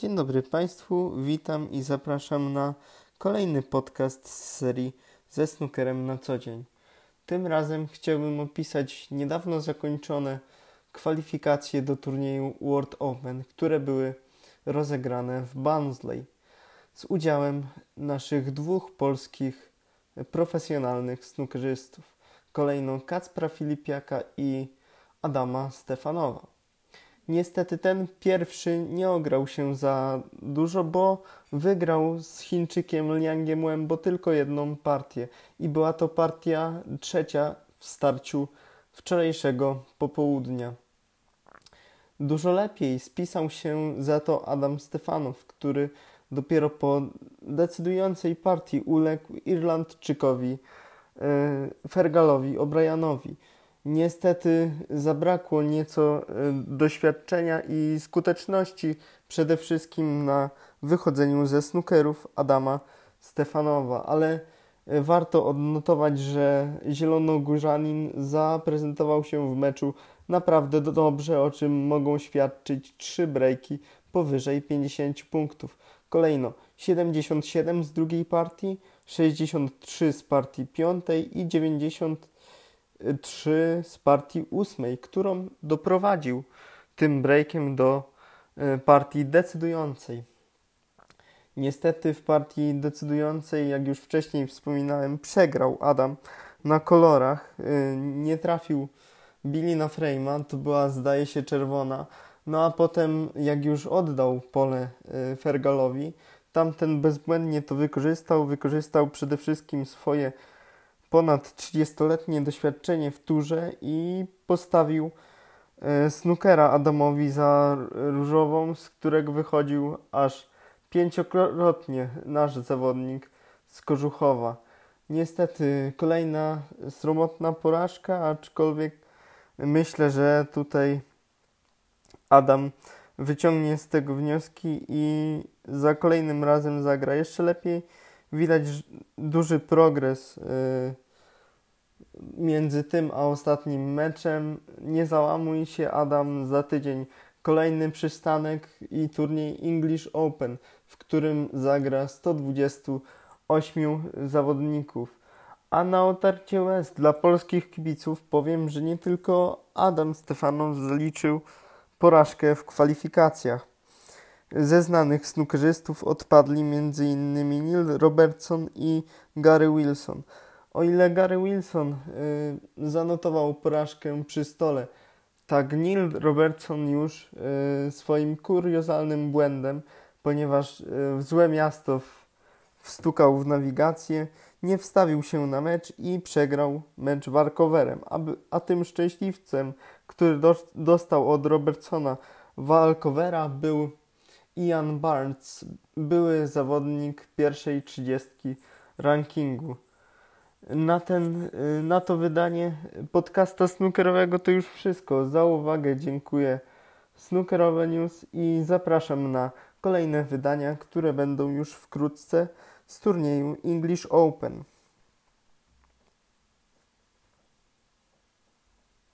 Dzień dobry Państwu, witam i zapraszam na kolejny podcast z serii ze snookerem na co dzień. Tym razem chciałbym opisać niedawno zakończone kwalifikacje do turnieju World Open, które były rozegrane w Barnsley z udziałem naszych dwóch polskich profesjonalnych snookerzystów. Kolejno Kacpra Filipiaka i Adama Stefanowa. Niestety ten pierwszy nie ograł się za dużo, bo wygrał z Chińczykiem Liangiem Wembo tylko jedną partię i była to partia trzecia w starciu wczorajszego popołudnia. Dużo lepiej spisał się za to Adam Stefanow, który dopiero po decydującej partii uległ Irlandczykowi e, Fergalowi O'Brianowi. Niestety zabrakło nieco e, doświadczenia i skuteczności przede wszystkim na wychodzeniu ze snookerów Adama Stefanowa, ale e, warto odnotować, że Zielonogórzanin zaprezentował się w meczu naprawdę dobrze, o czym mogą świadczyć trzy breaki powyżej 50 punktów. Kolejno 77 z drugiej partii, 63 z partii piątej i 90 3 z partii ósmej, którą doprowadził tym breakiem do e, partii decydującej. Niestety w partii decydującej, jak już wcześniej wspominałem, przegrał Adam na kolorach. E, nie trafił Billy na frame'a, to była zdaje się czerwona. No a potem jak już oddał pole e, Fergalowi, tamten bezbłędnie to wykorzystał. Wykorzystał przede wszystkim swoje ponad 30-letnie doświadczenie w turze i postawił e, snookera Adamowi za różową, z którego wychodził aż pięciokrotnie nasz zawodnik z Kożuchowa. Niestety kolejna sromotna porażka, aczkolwiek myślę, że tutaj Adam wyciągnie z tego wnioski i za kolejnym razem zagra jeszcze lepiej widać duży progres y, między tym a ostatnim meczem. Nie załamuj się, Adam, za tydzień kolejny przystanek i turniej English Open, w którym zagra 128 zawodników. A na otarcie łez dla polskich kibiców powiem, że nie tylko Adam Stefanow zaliczył porażkę w kwalifikacjach. Ze znanych snookerzystów odpadli m.in. Neil Robertson i Gary Wilson. O ile Gary Wilson y, zanotował porażkę przy stole, tak Neil Robertson już y, swoim kuriozalnym błędem, ponieważ y, w złe miasto w, wstukał w nawigację, nie wstawił się na mecz i przegrał mecz walkowerem, a, tym szczęśliwcem, który do, dostał od Robertsona walkowera był Ian Barnes, były zawodnik pierwszej trzydziestki rankingu. Na, ten, na to wydanie podcasta snookerowego to już wszystko. Za uwagę dziękuję Snookerowe News i zapraszam na kolejne wydania, które będą już wkrótce z turnieju English Open.